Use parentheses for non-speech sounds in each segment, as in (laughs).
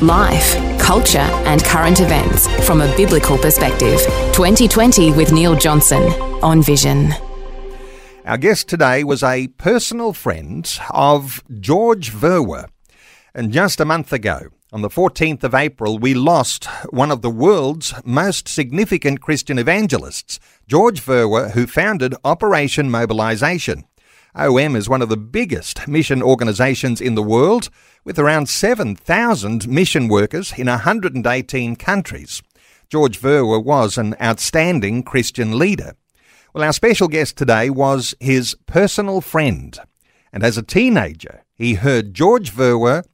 Life, culture, and current events from a biblical perspective. 2020 with Neil Johnson on Vision. Our guest today was a personal friend of George Verwer. And just a month ago, on the 14th of April, we lost one of the world's most significant Christian evangelists, George Verwer, who founded Operation Mobilization. OM is one of the biggest mission organisations in the world, with around 7,000 mission workers in 118 countries. George Verwer was an outstanding Christian leader. Well, our special guest today was his personal friend. And as a teenager, he heard George Verwer,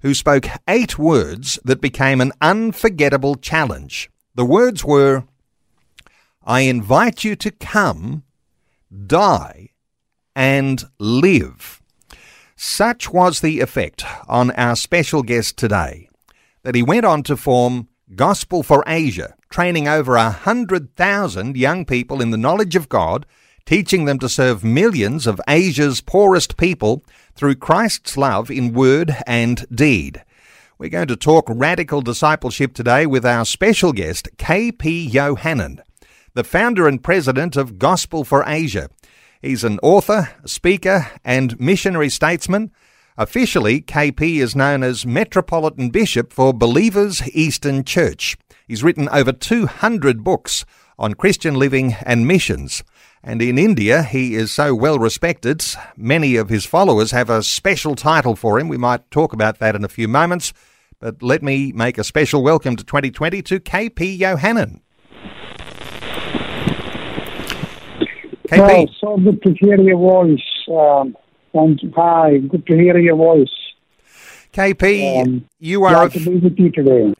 who spoke eight words that became an unforgettable challenge. The words were, I invite you to come, die, and live. Such was the effect on our special guest today that he went on to form Gospel for Asia, training over a hundred thousand young people in the knowledge of God, teaching them to serve millions of Asia's poorest people through Christ's love in word and deed. We're going to talk radical discipleship today with our special guest, K.P. Yohannan, the founder and president of Gospel for Asia. He's an author, speaker, and missionary statesman. Officially, KP is known as Metropolitan Bishop for Believers Eastern Church. He's written over 200 books on Christian living and missions. And in India, he is so well respected, many of his followers have a special title for him. We might talk about that in a few moments. But let me make a special welcome to 2020 to KP Yohannan. KP. Oh, so good to hear your voice. Um, and hi, good to hear your voice. KP, um, you are to be with you today.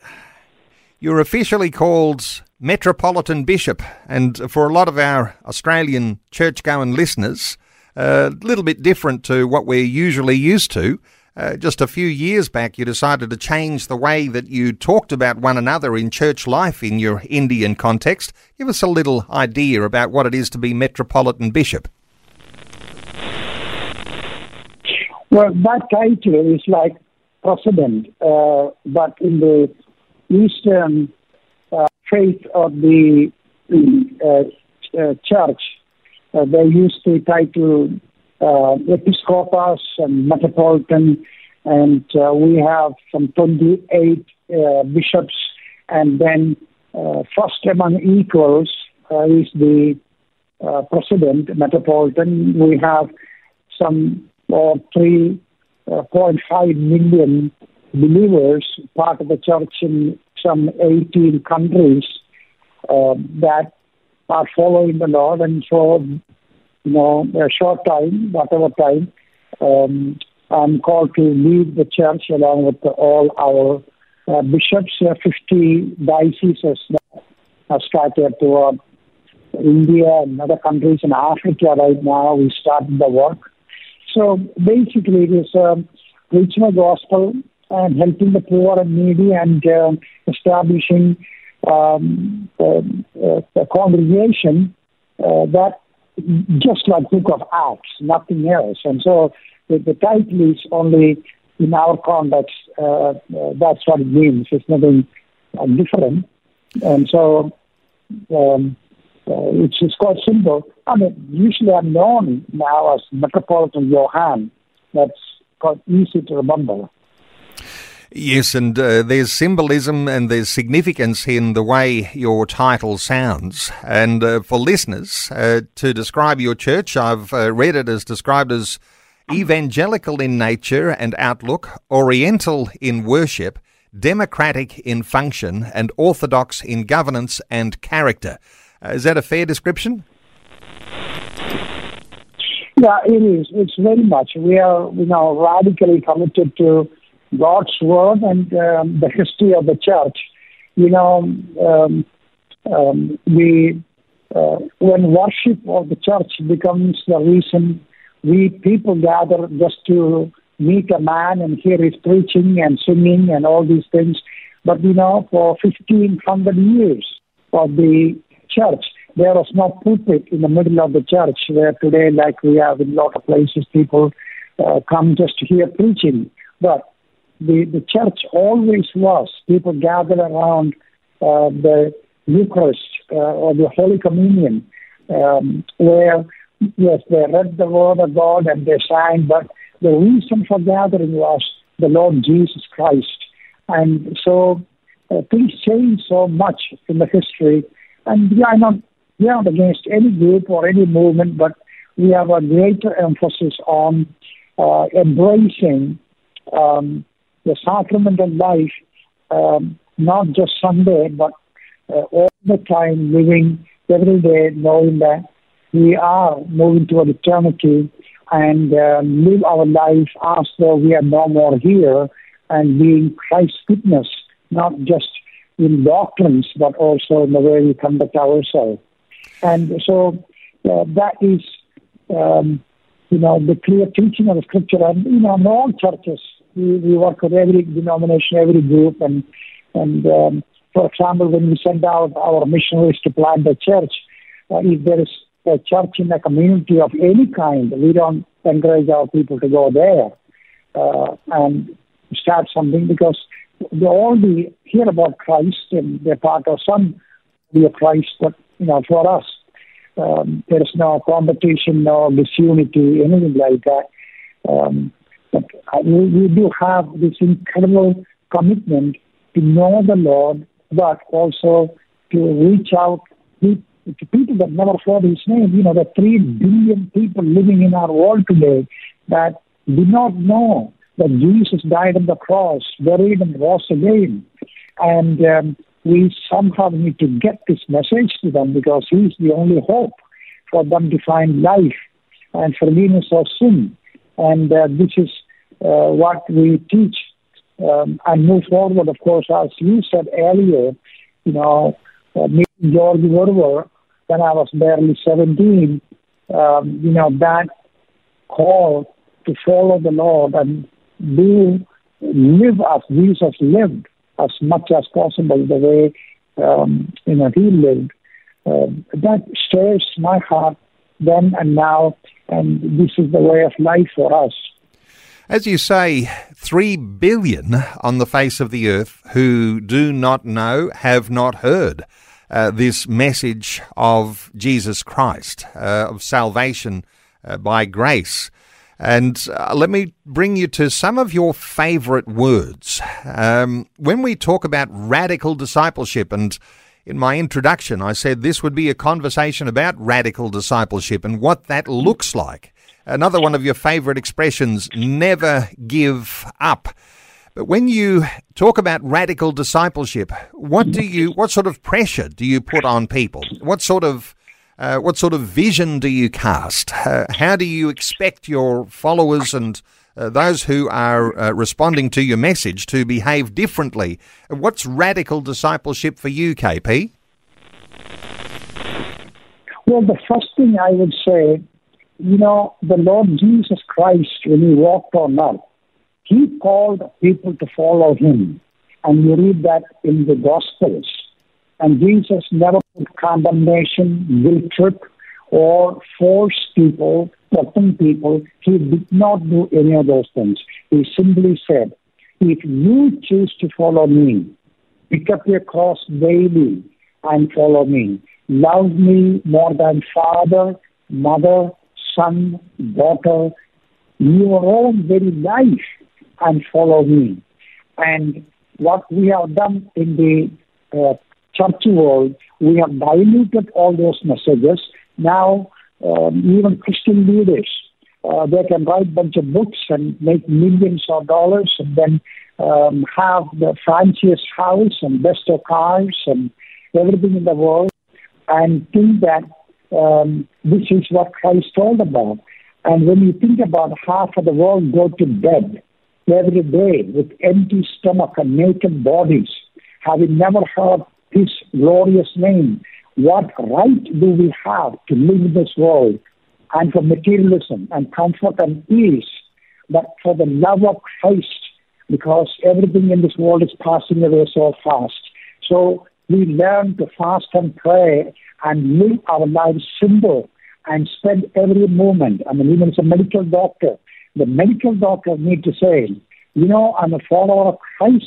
You're officially called Metropolitan Bishop, and for a lot of our Australian church-going listeners, a little bit different to what we're usually used to. Uh, just a few years back, you decided to change the way that you talked about one another in church life in your Indian context. Give us a little idea about what it is to be Metropolitan Bishop. Well, that title is like president, uh, but in the Eastern uh, faith of the uh, uh, church, uh, they use the title uh, and Metropolitan, and uh, we have some 28 uh, bishops, and then uh, first among equals uh, is the uh, president, Metropolitan. We have some 3.5 million believers, part of the church in some 18 countries that are following the Lord, and so you know, a short time, whatever time, um, I'm called to lead the church along with all our uh, bishops. Uh, 50 dioceses have started to uh, India and other countries in Africa right now. We started the work. So basically, it is um, preaching the gospel and helping the poor and needy and uh, establishing um, a congregation uh, that just like Book of Acts, nothing else. And so the, the title is only in our context, uh, uh, that's what it means. It's nothing uh, different. And so um, uh, it's, it's quite simple. I mean, usually I'm known now as Metropolitan Yohan. That's quite easy to remember. Yes, and uh, there's symbolism and there's significance in the way your title sounds. And uh, for listeners, uh, to describe your church, I've uh, read it as described as evangelical in nature and outlook, oriental in worship, democratic in function, and orthodox in governance and character. Uh, is that a fair description? Yeah, it is. It's very much. We are, you know, radically committed to God's word and um, the history of the church. You know, um, um, we, uh, when worship of the church becomes the reason we people gather just to meet a man and hear his preaching and singing and all these things. But you know, for 1500 years of the church, there was no pulpit in the middle of the church where today, like we have in a lot of places, people uh, come just to hear preaching. But the, the church always was. People gather around uh, the Eucharist uh, or the Holy Communion, um, where, yes, they read the Word of God and they sang, but the reason for gathering was the Lord Jesus Christ. And so uh, things change so much in the history. And we are not, we are not against any group or any movement, but we have a greater emphasis on uh, embracing um, the sacramental life, um, not just Sunday, but uh, all the time living every day knowing that we are moving toward eternity and uh, live our life as though we are no more here and being Christ's witness, not just in doctrines, but also in the way we conduct ourselves. And so uh, that is, um, you know, the clear teaching of scripture. And, you know, in all churches, we, we work with every denomination, every group. And, and um, for example, when we send out our missionaries to plant a church, uh, if there is a church in a community of any kind, we don't encourage our people to go there uh, and start something because they be hear about Christ and they're part of some be a Christ, but you know, for us, um, there is no competition, no disunity, anything like that. Um, but we, we do have this incredible commitment to know the Lord, but also to reach out to, people that never heard His name. You know, the three billion people living in our world today that do not know that Jesus died on the cross, buried and rose again. And um, we somehow need to get this message to them because He's the only hope for them to find life and forgiveness of sin. And uh, this is uh, what we teach um, and move forward. Of course, as you said earlier, you know, uh, meeting George Verwer when I was barely 17, um, you know, that call to follow the Lord and do live as Jesus lived as much as possible the way um, you know he lived. Uh, that stirs my heart then and now, and this is the way of life for us. As you say, three billion on the face of the earth who do not know, have not heard uh, this message of Jesus Christ, uh, of salvation uh, by grace. And uh, let me bring you to some of your favorite words. Um, when we talk about radical discipleship, and in my introduction, I said this would be a conversation about radical discipleship and what that looks like. Another one of your favorite expressions, never give up. But when you talk about radical discipleship, what do you, what sort of pressure do you put on people? What sort of uh, what sort of vision do you cast? Uh, how do you expect your followers and uh, those who are uh, responding to your message to behave differently? What's radical discipleship for you, KP? Well, the first thing I would say, you know, the Lord Jesus Christ, when he walked on earth, he called people to follow him. And you read that in the Gospels. And Jesus never put condemnation, guilt trip, or force people, threaten people. He did not do any of those things. He simply said, if you choose to follow me, pick up your cross daily and follow me. Love me more than father, mother, son, daughter, your own very life, and follow me. And what we have done in the uh, church world, we have diluted all those messages. Now, um, even Christian leaders, uh, they can write a bunch of books and make millions of dollars and then um, have the fanciest house and best of cars and everything in the world and think that um, this is what Christ told about. And when you think about half of the world go to bed every day with empty stomach and naked bodies, having never heard His glorious name. What right do we have to live in this world and for materialism and comfort and ease, but for the love of Christ, because everything in this world is passing away so fast. So we learn to fast and pray and live our lives simple and spend every moment. I mean, even as a medical doctor, the medical doctor need to say, you know, I'm a follower of Christ.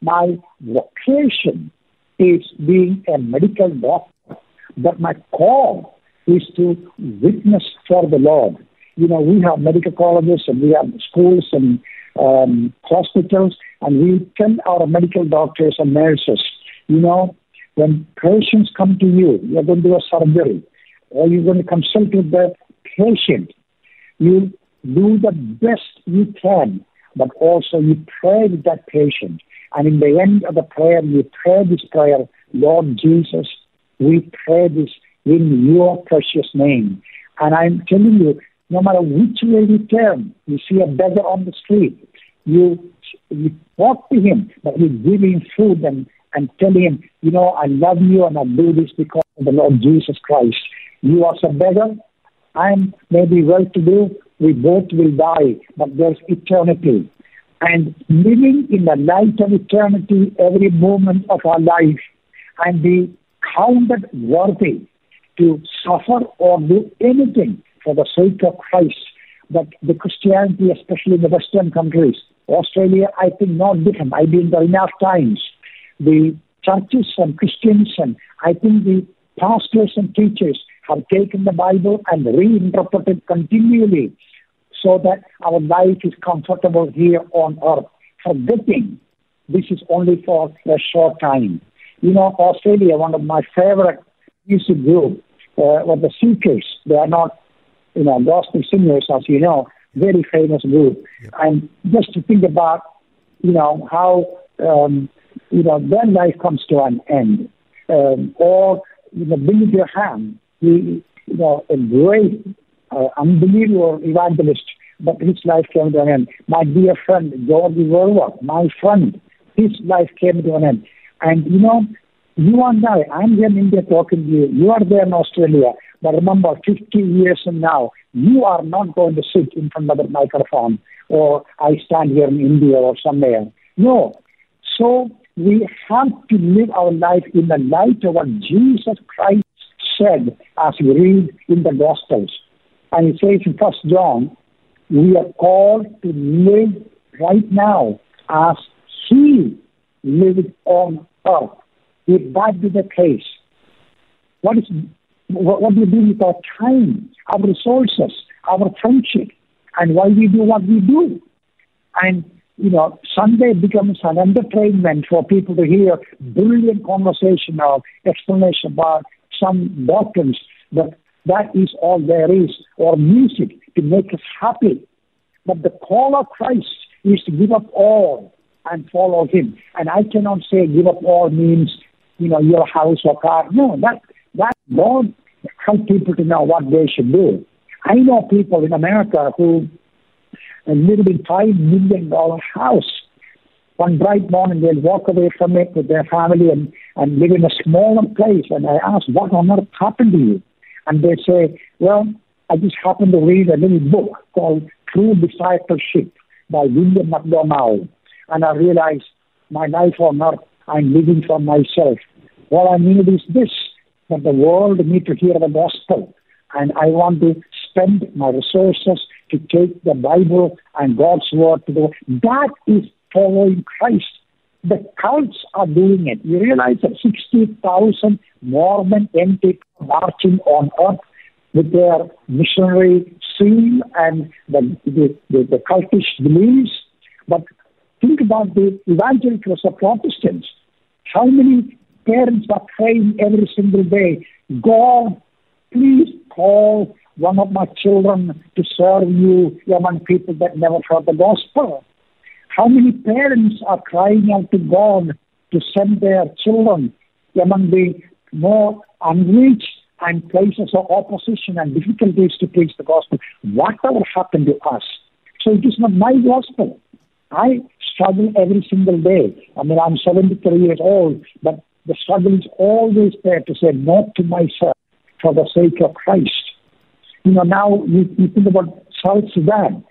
My vocation is being a medical doctor, but my call is to witness for the Lord. You know, we have medical colleges and we have schools and um, hospitals, and we tell our medical doctors and nurses, you know, when patients come to you, you're going to do a surgery, or you're going to consult with the patient, you do the best you can, but also you pray with that patient. And in the end of the prayer, you pray this prayer, Lord Jesus, we pray this in your precious name. And I'm telling you, no matter which way you turn, you see a beggar on the street, you, you talk to him, but you give him food and, and tell him, you know, I love you and I do this because of the Lord Jesus Christ. You are a beggar, I'm maybe well to do, we both will die, but there's eternity. And living in the light of eternity every moment of our life and be counted worthy to suffer or do anything for the sake of Christ. But the Christianity, especially in the Western countries, Australia, I think not different. I've been there enough times. The churches and Christians and I think the pastors and teachers have taken the Bible and reinterpreted continually so that our life is comfortable here on earth, forgetting this is only for a short time. You know, Australia, one of my favorite music groups, uh, were the Seekers. They are not, you know, gospel singers, as you know, very famous group. Yep. And just to think about, you know, how, um, you know, their life comes to an end. Um, or, you know, Billy Graham, he, you know, a great, uh, unbelievable evangelist, but his life came to an end. My dear friend, George Verwer, my friend, his life came to an end. And, you know, you and I, I'm here in India talking to you. You are there in Australia. But remember, 50 years from now, you are not going to sit in front of the microphone or I stand here in India or somewhere. No. So we have to live our life in the light of what Jesus Christ said as we read in the Gospels. And he says in First John, we are called to live right now as he lived on earth. If that be the case, what is what, what do we do with our time, our resources, our friendship, and why we do what we do? And you know, Sunday becomes an entertainment for people to hear brilliant conversation or explanation about some doctrines, but that is all there is, or music to make us happy. But the call of Christ is to give up all and follow Him. And I cannot say give up all means, you know, your house or car. No, that that God help people to know what they should do. I know people in America who live in five million dollar house. One bright morning they'll walk away from it with their family and, and live in a smaller place. And I ask, what on earth happened to you? And they say, well, I just happened to read a little book called True Discipleship by William MacDonald. And I realized my life on earth, I'm living for myself. What I need is this, that the world need to hear the gospel. And I want to spend my resources to take the Bible and God's word to the world. That is following Christ. The cults are doing it. You realize that 60,000 Mormon people marching on earth with their missionary zeal and the, the, the, the cultish beliefs. But think about the evangelicals or Protestants. How many parents are praying every single day, God, please call one of my children to serve you among people that never heard the gospel? How many parents are crying out to God to send their children among the more unreached and places of opposition and difficulties to preach the gospel? Whatever happened to us? So it is not my gospel. I struggle every single day. I mean, I'm 73 years old, but the struggle is always there to say no to myself for the sake of Christ. You know, now you, you think about South Sudan,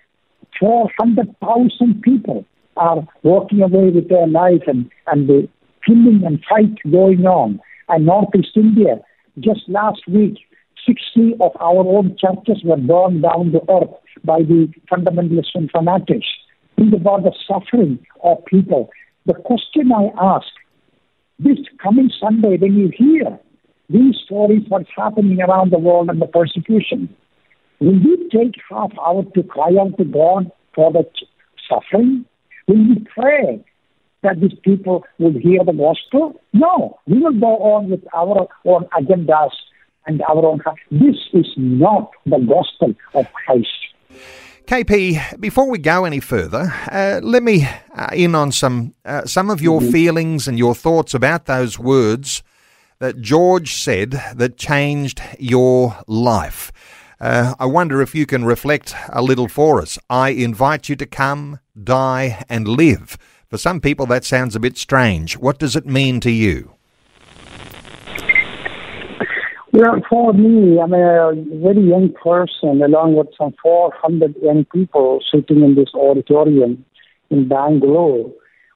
400,000 people are walking away with their life and, and the killing and fight going on. And Northeast India, just last week, 60 of our own churches were burned down to earth by the fundamentalists and fanatics. Think about the suffering of people. The question I ask this coming Sunday, when you hear these stories, what's happening around the world and the persecution, will we take half hour to cry out to God for the suffering? Will we pray that these people will hear the gospel? No. We will go on with our own agendas and our own. This is not the gospel of Christ. KP, before we go any further, uh, let me uh, in on some uh, some of your mm-hmm. feelings and your thoughts about those words that George said that changed your life. Uh, I wonder if you can reflect a little for us. I invite you to come, die, and live. For some people, that sounds a bit strange. What does it mean to you? Well, for me, I'm a very young person, along with some 400 young people sitting in this auditorium in Bangalore,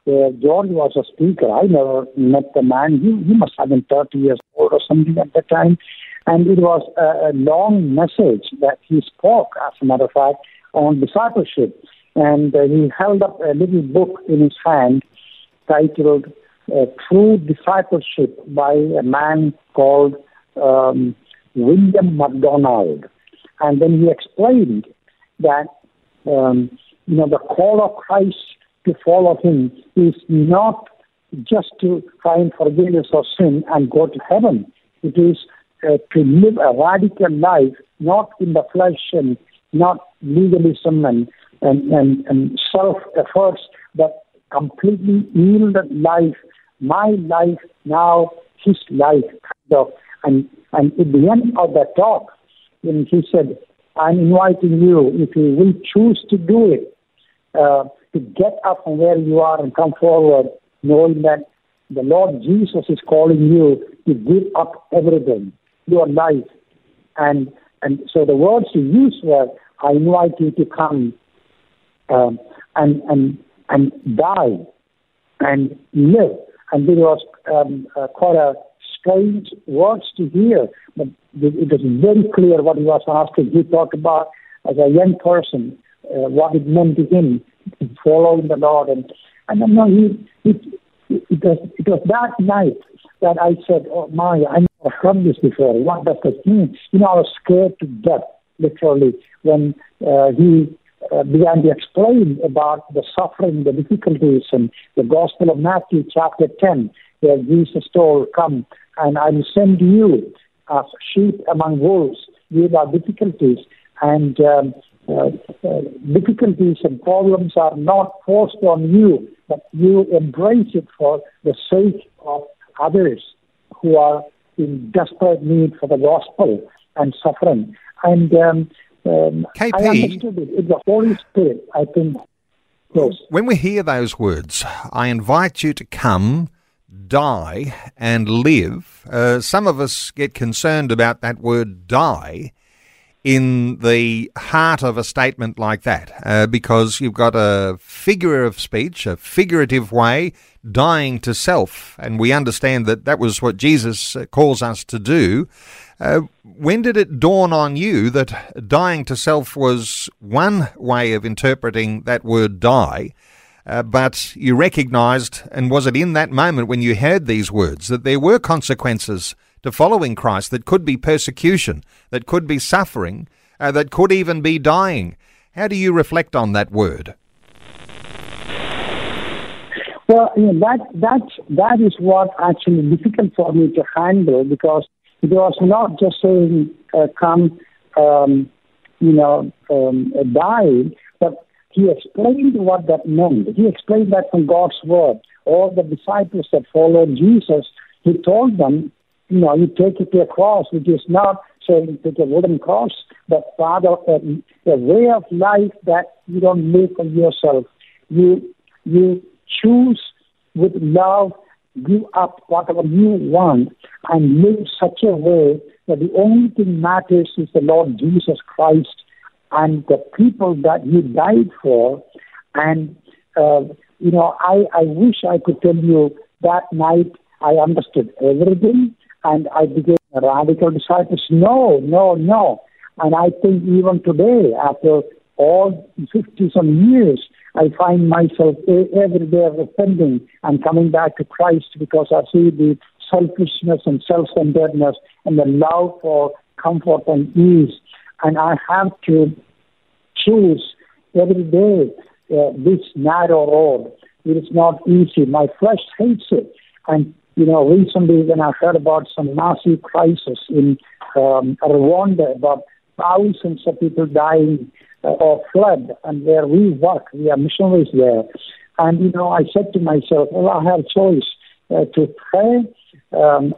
where George was a speaker. I never met the man. He, he must have been 30 years old or something at the time. And it was a, a long message that he spoke, as a matter of fact, on discipleship. And uh, he held up a little book in his hand titled uh, True Discipleship by a man called um, William MacDonald. And then he explained that, um, you know, the call of Christ to follow him is not just to find forgiveness of sin and go to heaven. It is uh, to live a radical life, not in the flesh and not legalism and, and, and, and self efforts, but completely yielded life, my life now, his life, and, and at the end of the talk, when he said, I'm inviting you, if you will choose to do it, uh, to get up from where you are and come forward, knowing that the Lord Jesus is calling you to give up everything, your life. And, and so the words he used were, I invite you to come um, and, and, and die and live. And it was um, uh, quite a strange words to hear, but it was very clear what he was asking. He talked about, as a young person, uh, what it meant to him following the Lord. And, and I know he, it, it, was, it was that night that I said, oh my, I never heard this before. What does this mean? You know, I was scared to death, literally, when uh, he uh, began to explain about the suffering, the difficulties, and the Gospel of Matthew, chapter 10, where Jesus told, Come, and I will send you as sheep among wolves. These are difficulties, and um, uh, uh, difficulties and problems are not forced on you, but you embrace it for the sake of others who are desperate need for the gospel and suffering. And um, um, KP, I understood it. It's the Holy Spirit, I think. Yes. When we hear those words, I invite you to come die and live. Uh, some of us get concerned about that word die in the heart of a statement like that uh, because you've got a figure of speech, a figurative way, dying to self. And we understand that that was what Jesus uh, calls us to do. Uh, when did it dawn on you that dying to self was one way of interpreting that word die? Uh, but you recognized, and was it in that moment when you heard these words, that there were consequences to following Christ that could be persecution, that could be suffering, uh, that could even be dying? How do you reflect on that word? Well, you know, that that that is what actually difficult for me to handle because it was not just saying uh, come, um, you know, um, die, but he explained what that meant. He explained that from God's word. All the disciples that followed Jesus, he told them, you know, you take it to a cross, which is not saying take a wooden cross, but rather a, a way of life that you don't live for yourself. You you choose with love give up whatever you want and live such a way that the only thing matters is the Lord Jesus Christ and the people that He died for. And, uh, you know, I, I wish I could tell you that night I understood everything and I became a radical disciple. No, no, no. And I think even today, after all 50 some years, I find myself every day repenting and coming back to Christ because I see the selfishness and self-centeredness and the love for comfort and ease. And I have to choose every day uh, this narrow road. It is not easy. My flesh hates it. And, you know, recently when I heard about some massive crisis in um, Rwanda, about thousands of people dying uh, of flood, and where we work, we are missionaries there. And, you know, I said to myself, well, I have a choice uh, to pray um,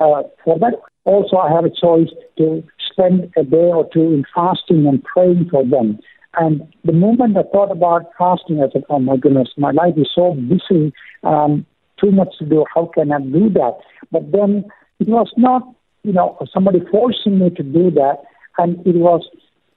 uh, for that. Also, I have a choice to spend a day or two in fasting and praying for them. And the moment I thought about fasting, I said, oh my goodness, my life is so busy, um, too much to do. How can I do that? But then it was not, you know, somebody forcing me to do that. And it was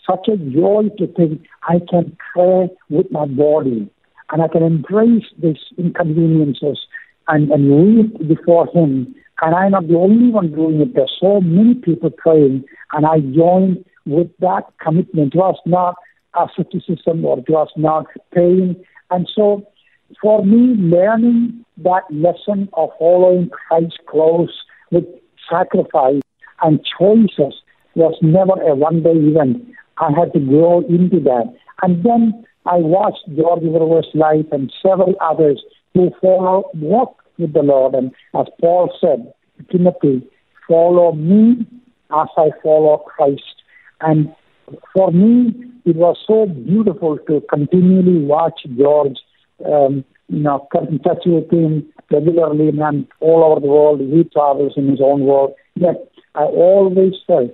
such a joy to think I can pray with my body and I can embrace these inconveniences and, and weep before Him. And I'm not the only one doing it. There's so many people praying, and I joined with that commitment. It was not asceticism or it was not pain. And so for me, learning that lesson of following Christ close with sacrifice and choices was never a one day event. I had to grow into that. And then I watched George Verwer's life and several others who follow, walk with the Lord. And as Paul said, Timothy, follow me as I follow Christ. And for me, it was so beautiful to continually watch George, um, you know, in touch with him regularly and all over the world. He travels in his own world. Yet I always felt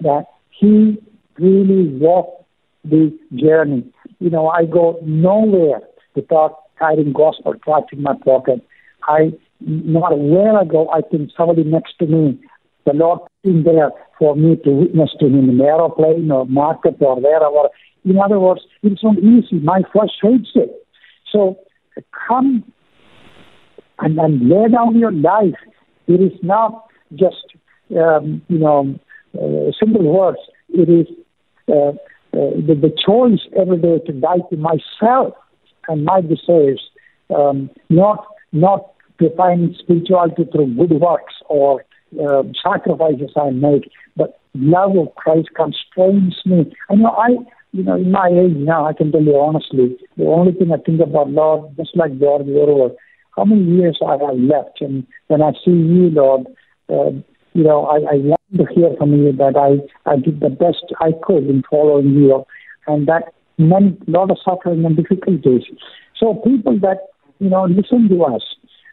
that he really walked the journey. You know, I go nowhere without carrying gospel tract in my pocket. I not aware ago, I go, I think somebody next to me the Lord in there for me to witness to him in the aeroplane or market or wherever. In other words, it's not easy. My flesh hates it. So come and, lay down your life. It is not just, um, you know, uh, simple words. It is uh, uh, the, the choice every day to die to myself and my desires, um, not not to find spirituality through good works or uh, sacrifices I make, but love of Christ constrains me. I know I, you know, in my age now, I can tell you honestly, the only thing I think about, Lord, just like George Verwer, how many years I have left, and when I see you, Lord, uh, you know, I, I want to hear from you that I, I did the best I could in following you, and that meant a lot of suffering and difficulties. So people that, you know, listen to us,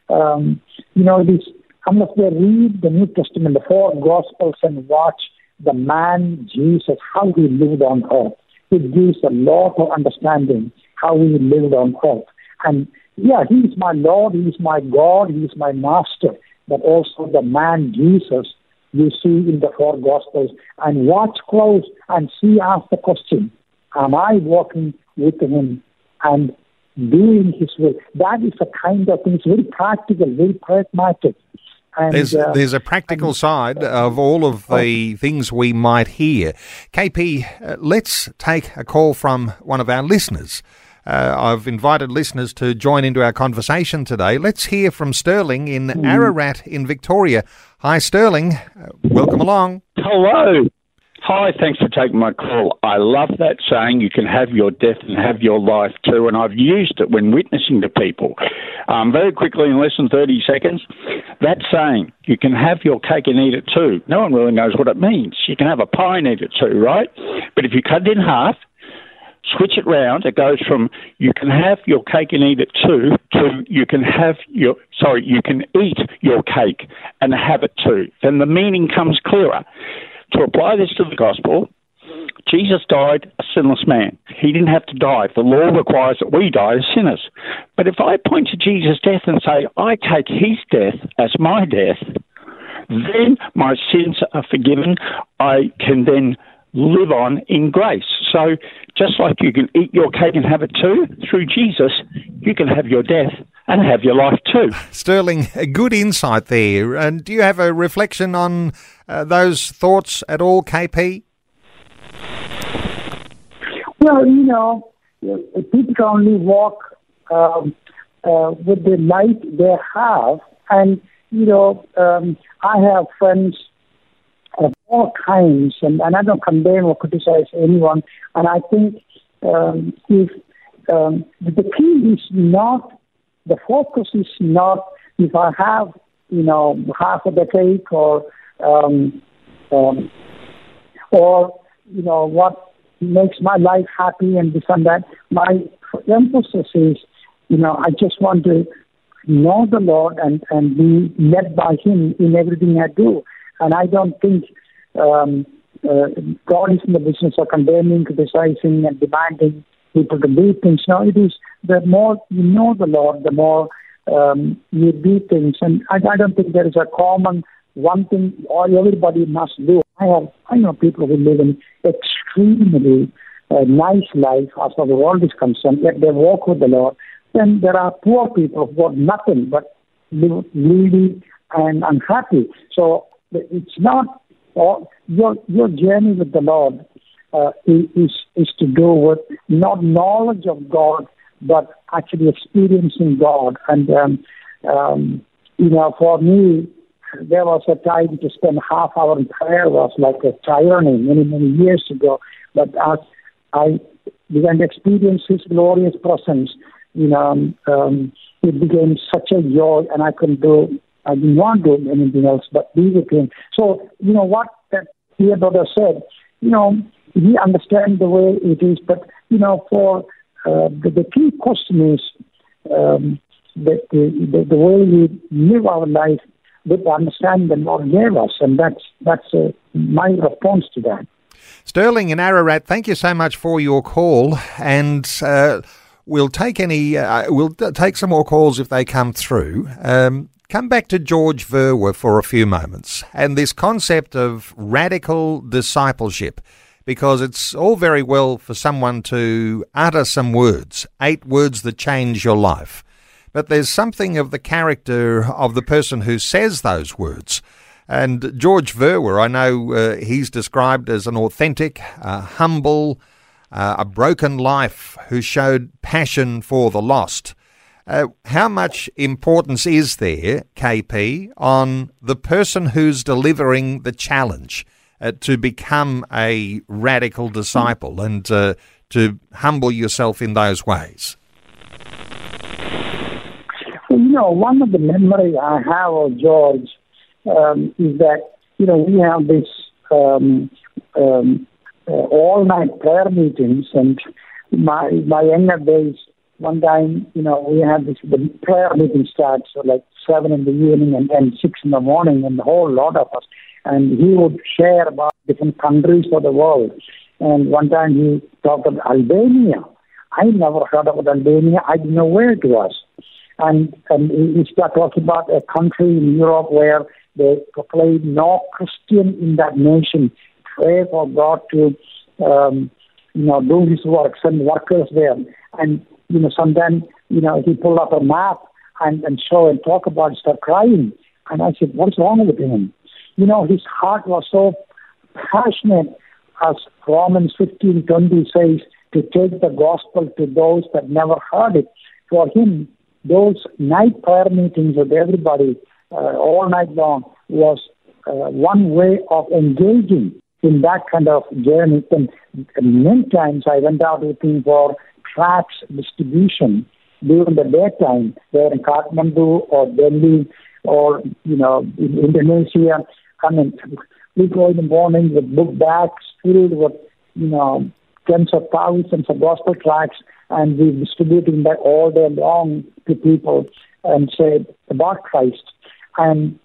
um, you know, this unless they read the New Testament, the four Gospels, and watch the man Jesus, how he lived on earth. It gives a lot of understanding how we lived on earth. And yeah, he is my Lord, he is my God, he is my master, but also the man Jesus you see in the four Gospels. And watch close and see, ask the question, am I walking with him? And doing his will. That is the kind of thing. It's very practical, very pragmatic. And, there's uh, there's a practical and, side of all of the oh. things we might hear. KP, uh, let's take a call from one of our listeners. Uh, I've invited listeners to join into our conversation today. Let's hear from Sterling in mm. Ararat in Victoria. Hi, Sterling. Uh, welcome along. Hello. Hi, thanks for taking my call. I love that saying, you can have your death and have your life too, and I've used it when witnessing to people. Um, very quickly, in less than 30 seconds, that saying, you can have your cake and eat it too. No one really knows what it means. You can have a pie and eat it too, right? But if you cut it in half, switch it round, it goes from you can have your cake and eat it too to you can have your, sorry, you can eat your cake and have it too. Then the meaning comes clearer to apply this to the gospel, Jesus died a sinless man. He didn't have to die. The law requires that we die as sinners. But if I point to Jesus' death and say, I take his death as my death, then my sins are forgiven. I can then live on in grace. So just like you can eat your cake and have it too, through Jesus, you can have your death and have your life too. (laughs) Sterling, a good insight there. And do you have a reflection on uh, those thoughts at all, KP? Well, you know, people can only walk um, uh, with the light they have. And, you know, um, I have friends of all kinds, and, and I don't condemn or criticize anyone. And I think um, if um, the key is not, the focus is not if I have, you know, half of the cake or, um, um, or, you know, what makes my life happy and this and that. My emphasis is, you know, I just want to know the Lord and, and be led by Him in everything I do. And I don't think um, uh, God is in the business of condemning, criticizing, and demanding people to do things. No, it is the more you know the Lord, the more um, you do things. And I, I don't think there is a common one thing all everybody must do. I have I know people who live in extremely uh, nice life as far as the world is concerned, yet they walk with the Lord. Then there are poor people who have nothing but live and unhappy. So it's not all, your your journey with the Lord uh, is is to do with not knowledge of God, but actually experiencing God. And um, um, you know, for me, there was a time to spend half hour in prayer was like a tyranny many, many years ago. But as I began to experience His glorious presence, you know, um, it became such a joy, and I couldn't do, I didn't want to do anything else but be with Him. So, you know, what that Theodore said, you know, he understands the way it is, but, you know, for uh, the, the key question is um, the, the, the way we live our life with understanding the Lord gave us, and that's that's uh, my response to that. Sterling and Ararat, thank you so much for your call, and uh, we'll take any uh, we'll take some more calls if they come through. Um, come back to George Verwer for a few moments and this concept of radical discipleship. Because it's all very well for someone to utter some words, eight words that change your life but there's something of the character of the person who says those words. And George Verwer, I know uh, he's described as an authentic, uh, humble, uh, a broken life who showed passion for the lost. Uh, how much importance is there, KP, on the person who's delivering the challenge uh, to become a radical disciple and uh, to humble yourself in those ways? you know, one of the memories I have of George um, is that, you know, we have this um, um, uh, all night prayer meetings, and my my younger days, one time, you know, we had this the prayer meeting starts so like seven in the evening and then six in the morning, and the whole lot of us. And he would share about different countries of the world. And one time he talked about Albania. I never heard about Albania. I didn't know where it was. And, and start talking about a country in Europe where they proclaim no Christian in that nation. Pray for God to, um, you know, do His work, send workers there. And, you know, sometimes, you know, he pulled up a map and, and show and talk about it, start crying. And I said, what's wrong with him? You know, his heart was so passionate, as Romans 15, 20 says, to take the gospel to those that never heard it. For him, those night prayer meetings with everybody uh, all night long was uh, one way of engaging in that kind of journey. And many times I went out with him for tracts distribution during the daytime, there in Kathmandu or Delhi or, you know, in Indonesia. I mean, we go in the morning with book bags filled with, you know, tens of thousands of gospel tracts and we're distributing that all day long to people and say about Christ. And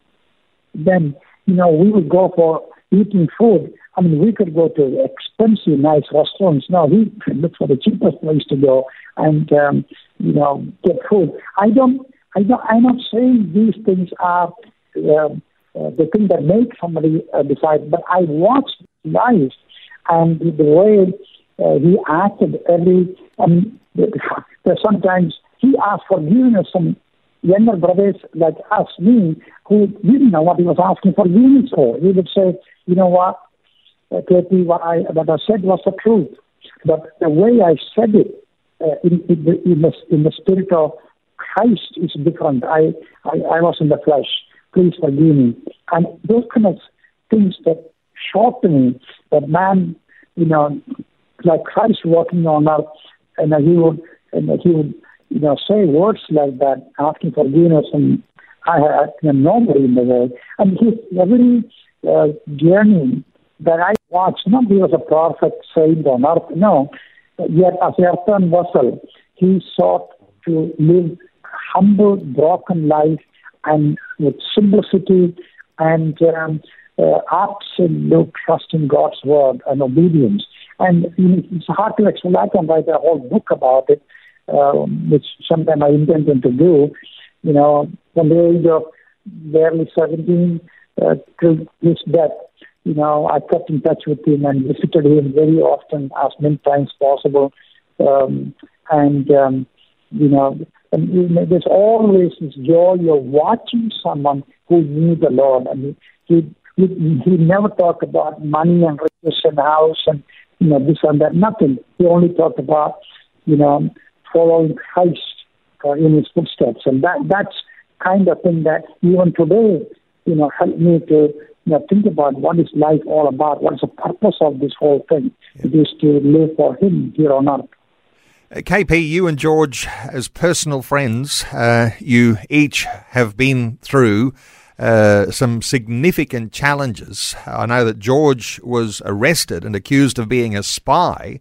then, you know, we would go for eating food, I mean, we could go to expensive, nice restaurants. No, we look for the cheapest place to go and, um, you know, get food. I don't, I don't, I'm not saying these things are uh, uh, the thing that make somebody uh, decide, but I watched life and the way uh, he acted every, um, sometimes he asked forgiveness from younger brothers like us, me, who didn't know what he was asking for forgiveness for. He would say, you know what, uh, KP, what I, what I said was the truth. But the way I said it uh, in, in, the, in, the, in the spirit of Christ is different. I, I, I was in the flesh. Please forgive me. And those kind of things that me, that man, you know, like Christ walking on earth, and he would, and he would, you know, say words like that, asking forgiveness, and I had you know, nobody in the world. And his every uh, journey that I watched, not he was a prophet saint on earth, no. Yet as a earthen vessel, he sought to live humble, broken life and with simplicity and um, uh, absolute trust in God's word and obedience. And it's hard to explain. I can write a whole book about it, um, which sometime I intend to do. You know, from the age of barely 17 uh, till his death, you know, I kept in touch with him and visited him very often, as many times possible. Um, and, um, you know, and there's always this joy of watching someone who knew the Lord. I mean, he, he, he never talked about money and riches and house and, you know, this and that. Nothing. He only talked about, you know, following Christ uh, in his footsteps. And that that's kind of thing that even today, you know, helped me to you know, think about what is life all about? What is the purpose of this whole thing? Yeah. It is to live for Him here on earth. Uh, KP, you and George, as personal friends, uh, you each have been through uh, some significant challenges. I know that George was arrested and accused of being a spy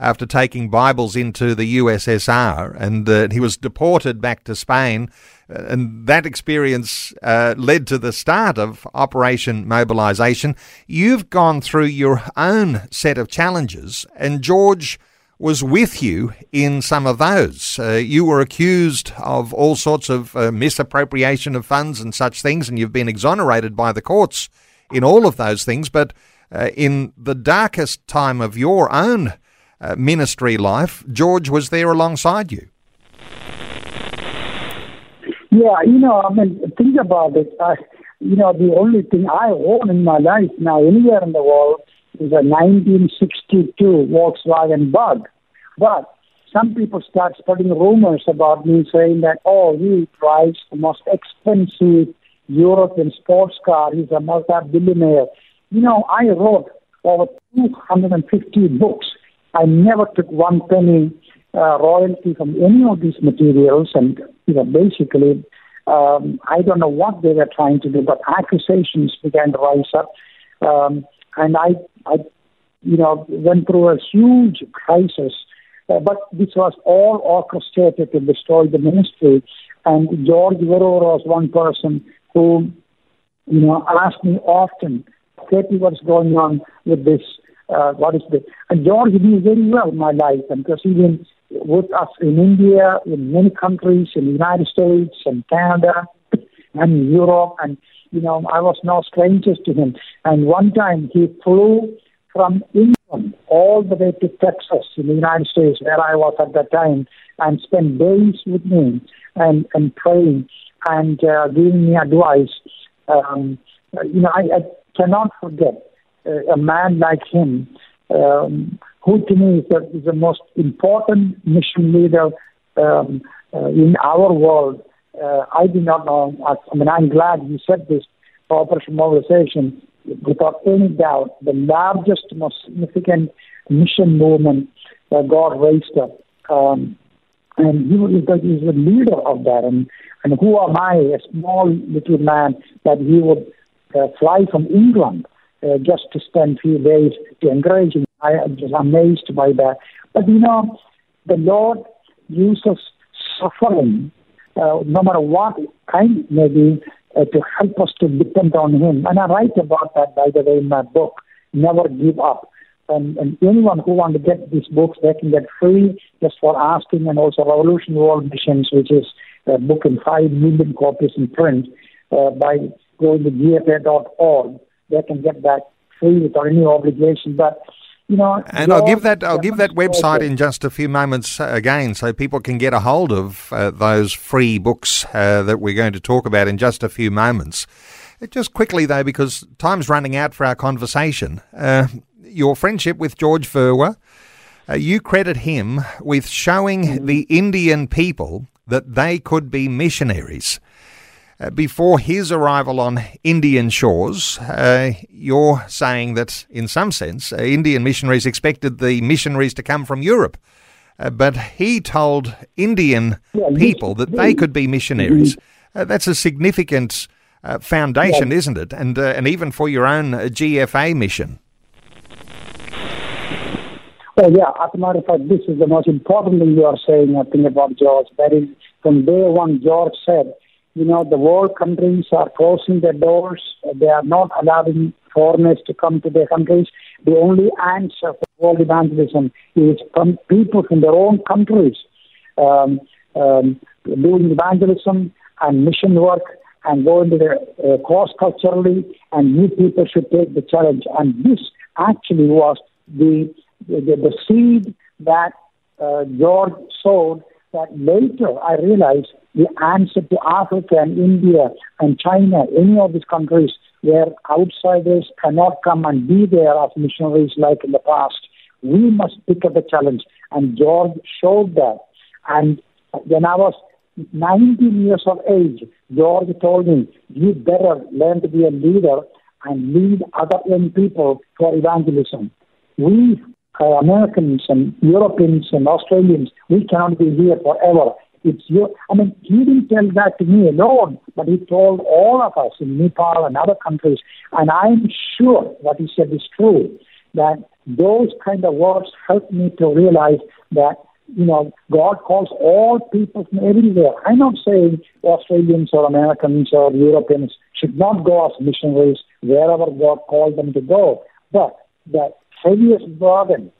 after taking Bibles into the USSR, and uh, he was deported back to Spain. Uh, and that experience uh, led to the start of Operation Mobilisation. You've gone through your own set of challenges, and George was with you in some of those. Uh, you were accused of all sorts of uh, misappropriation of funds and such things, and you've been exonerated by the courts in all of those things. But uh, in the darkest time of your own uh, ministry life, George was there alongside you. Yeah, you know, I mean, think about it. You know, the only thing I own in my life now, anywhere in the world, is a 1962 Volkswagen Bug. But some people start spreading rumors about me saying that, oh, he drives the most expensive European sports car. He's a multi-billionaire. You know, I wrote over 250 books I never took one penny uh, royalty from any of these materials, and you know, basically, um, I don't know what they were trying to do, but accusations began to rise up, um, and I, I, you know, went through a huge crisis. Uh, but this was all orchestrated to destroy the ministry. And George Verwer was one person who, you know, asked me often, KP, what's going on with this uh, what is the and George knew very well my life and because he's with us in India, in many countries, in the United States and Canada and Europe and you know, I was no strangers to him. And one time he flew from England all the way to Texas in the United States, where I was at that time, and spent days with me and, and praying and uh, giving me advice. Um, you know, I, I cannot forget a man like him, um, who to me is the, is the most important mission leader um, uh, in our world. Uh, I do not know. I mean, I'm glad you said this for Operation Mobilisation. Without any doubt, the largest, most significant mission movement that God raised up. Um, and he was the, leader of that. And, and who am I, a small little man, that he would uh, fly from England uh, just to spend a few days to encourage him. I am just amazed by that. But you know, the Lord uses suffering, uh, no matter what kind may be, uh, to help us to depend on Him. And I write about that, by the way, in my book. Never Give Up. And, and anyone who want to get these books, they can get free just for asking, and also Revolution World Missions, which is a book in five million copies in print, uh, by going to gfa.org. They can get that free without any obligation. But you know, and I'll give that I'll give that website in just a few moments uh, again, so people can get a hold of uh, those free books uh, that we're going to talk about in just a few moments. Uh, just quickly though, because time's running out for our conversation. Uh, your friendship with George Verwer, uh, you credit him with showing mm-hmm. the Indian people that they could be missionaries. Uh, before his arrival on Indian shores, uh, you're saying that, in some sense, uh, Indian missionaries expected the missionaries to come from Europe. Uh, but he told Indian yeah, people that they could be missionaries. Mm-hmm. Uh, that's a significant foundation, yeah. isn't it? And, and even for your own GFA mission. Well, yeah, as a matter of fact, this is the most important thing you are saying, I think, about George. That is, from day one, George said, you know, the world countries are closing their doors. They are not allowing foreigners to come to their countries. The only answer for world evangelism is from people from their own countries um, um, doing evangelism and mission work and going to the uh, cross culturally, and new people should take the challenge. And this actually was the the, the seed that uh, George sowed. That later I realized the answer to Africa and India and China, any of these countries where outsiders cannot come and be there as missionaries like in the past, we must pick up the challenge. And George showed that. And when I was 19 years of age, George told me, you better learn to be a leader and lead other young people for evangelism. We, Uh, Americans and Europeans and Australians, we cannot be here forever. It's your, I mean, he didn't tell that to me alone, but he told all of us in Nepal and other countries. And I'm sure what he said is true, that those kind of words helped me to realize that, you know, God calls all people from everywhere. I'm not saying Australians or Americans or Europeans should not go as missionaries wherever God called them to go, but the heaviest burden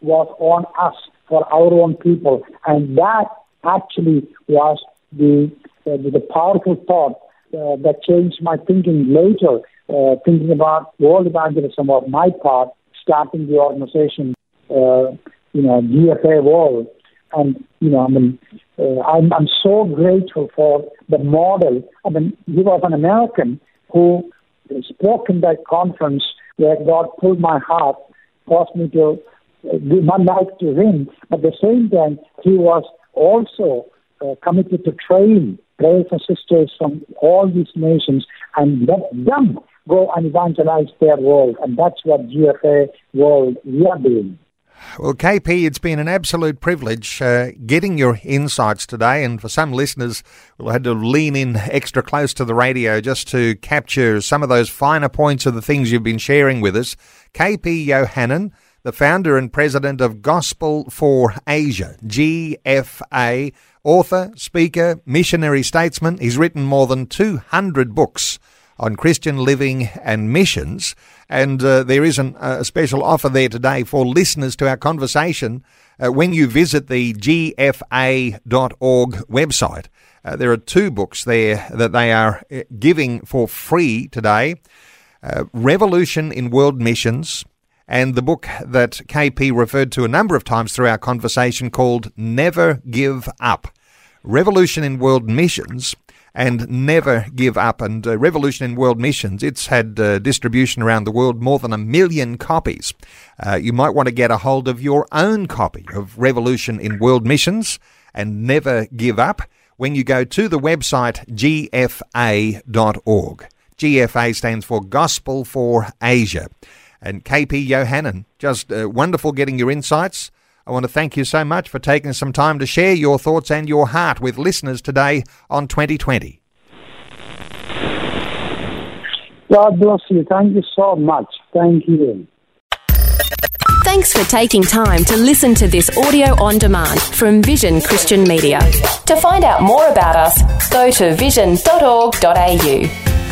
was on us for our own people. And that actually was the uh, the powerful thought uh, that changed my thinking later, uh, thinking about world evangelism on my part, starting the organization, uh, you know, GFA World. And, you know, I mean, uh, I'm, I'm so grateful for the model. I mean, he was an American who spoke in that conference where God pulled my heart, caused me to give my life to him. At the same time, he was also uh, committed to train brothers and sisters from all these nations and let them go and evangelize their world. And that's what GFA World we are doing. Well, KP, it's been an absolute privilege uh, getting your insights today. And for some listeners, we'll have to lean in extra close to the radio just to capture some of those finer points of the things you've been sharing with us. KP Yohannan the founder and president of Gospel for Asia, GFA, author, speaker, missionary statesman. He's written more than 200 books on Christian living and missions. And uh, there is an, a special offer there today for listeners to our conversation uh, when you visit the gfa.org website. Uh, there are two books there that they are uh, giving for free today uh, Revolution in World Missions and the book that KP referred to a number of times through our conversation called Never Give Up Revolution in World Missions and Never Give Up. And uh, Revolution in World Missions, it's had uh, distribution around the world, more than a million copies. Uh, you might want to get a hold of your own copy of Revolution in World Missions and Never Give Up when you go to the website gfa.org. GFA stands for Gospel for Asia and KP Yohannan. Just uh, wonderful getting your insights. I want to thank you so much for taking some time to share your thoughts and your heart with listeners today on 2020. God bless you. Thank you so much. Thank you. Thanks for taking time to listen to this audio on demand from Vision Christian Media. To find out more about us, go to vision.org.au.